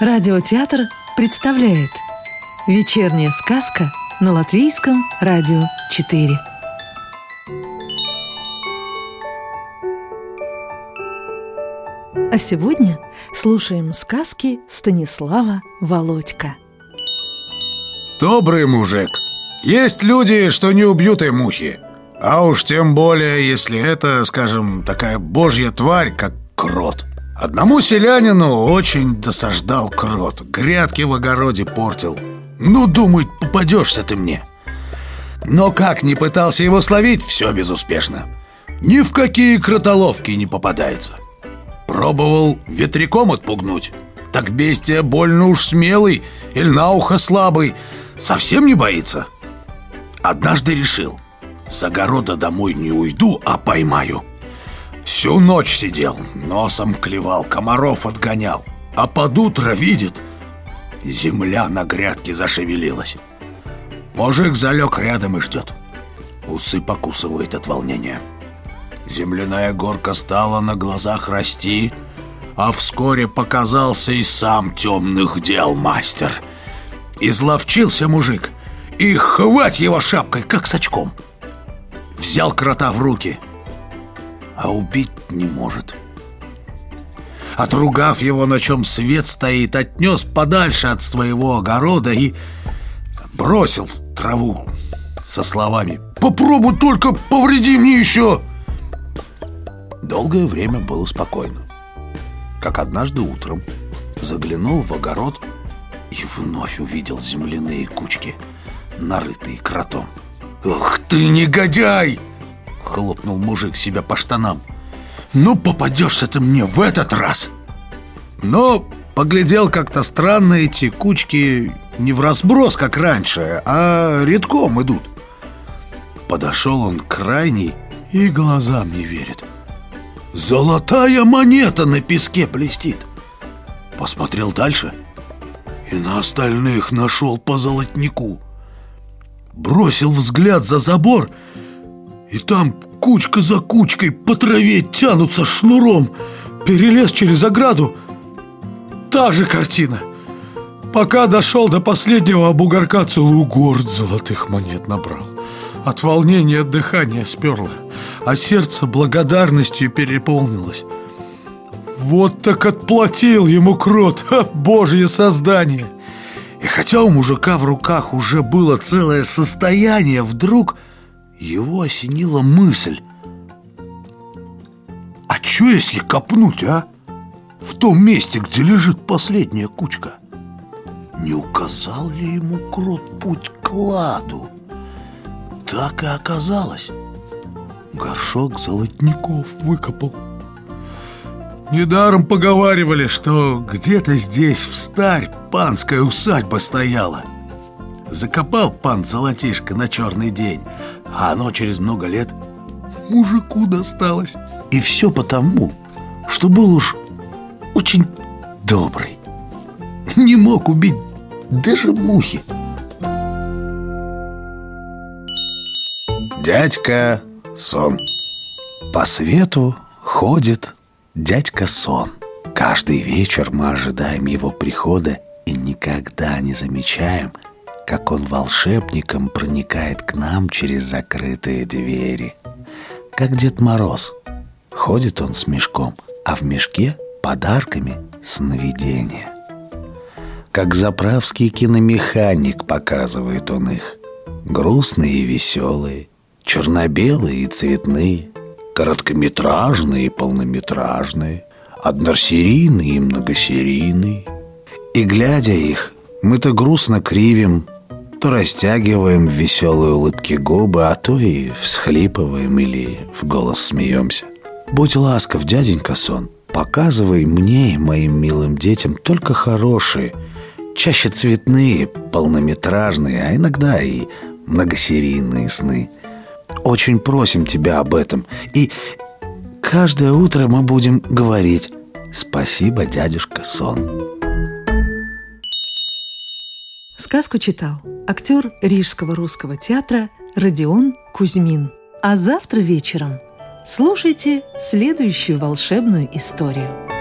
Радиотеатр представляет Вечерняя сказка на Латвийском радио 4 А сегодня слушаем сказки Станислава Володька. Добрый мужик. Есть люди, что не убьют и мухи. А уж тем более, если это, скажем, такая божья тварь, как крот Одному селянину очень досаждал крот Грядки в огороде портил. Ну, думает, попадешься ты мне. Но как не пытался его словить, все безуспешно. Ни в какие кротоловки не попадается. Пробовал ветряком отпугнуть. Так бестия больно уж смелый Или на ухо слабый Совсем не боится. Однажды решил С огорода домой не уйду, а поймаю Всю ночь сидел, носом клевал, комаров отгонял. А под утро видит Земля на грядке зашевелилась. Мужик залег рядом и ждет. Усы покусывает от волнения. Земляная горка стала на глазах расти А вскоре показался и сам темных дел мастер. Изловчился мужик И хвать его шапкой, как с очком. Взял крота в руки – а убить не может. Отругав его, на чем свет стоит, отнес подальше от своего огорода и бросил в траву со словами «Попробуй только повреди мне еще!» Долгое время было спокойно. Как однажды утром заглянул в огород и вновь увидел земляные кучки, нарытые кротом. «Ах ты, негодяй!» Хлопнул мужик себя по штанам. Ну попадешься ты мне в этот раз! Но поглядел как-то странно эти кучки Не в разброс, как раньше, а редком идут. Подошел он к крайней и глазам не верит. Золотая монета на песке блестит! Посмотрел дальше и на остальных нашел по золотнику. Бросил взгляд за забор и там кучка за кучкой по траве тянутся шнуром. Перелез через ограду. Та же картина. Пока дошел до последнего бугорка Целую горд золотых монет набрал. От волнения от дыхания сперло А сердце благодарностью переполнилось. Вот так отплатил ему крот Ха, Божье создание! И хотя у мужика в руках уже было целое состояние Вдруг его осенила мысль. А что если копнуть, а? В том месте, где лежит последняя кучка. Не указал ли ему крот путь к кладу? Так и оказалось. Горшок золотников выкопал. Недаром поговаривали, что где-то здесь в старь панская усадьба стояла. Закопал пан золотишко на черный день, а оно через много лет мужику досталось. И все потому, что был уж очень добрый. Не мог убить даже мухи. Дядька Сон По свету ходит дядька Сон Каждый вечер мы ожидаем его прихода И никогда не замечаем – как он волшебником проникает к нам через закрытые двери. Как Дед Мороз. Ходит он с мешком, а в мешке подарками сновидения. Как заправский киномеханик показывает он их. Грустные и веселые, черно-белые и цветные, короткометражные и полнометражные, односерийные и многосерийные. И глядя их, мы-то грустно кривим, то растягиваем в веселые улыбки губы, а то и всхлипываем или в голос смеемся. Будь ласков, дяденька сон, показывай мне и моим милым детям только хорошие, чаще цветные, полнометражные, а иногда и многосерийные сны. Очень просим тебя об этом, и каждое утро мы будем говорить «Спасибо, дядюшка сон». Сказку читал актер Рижского русского театра Родион Кузьмин. А завтра вечером слушайте следующую волшебную историю.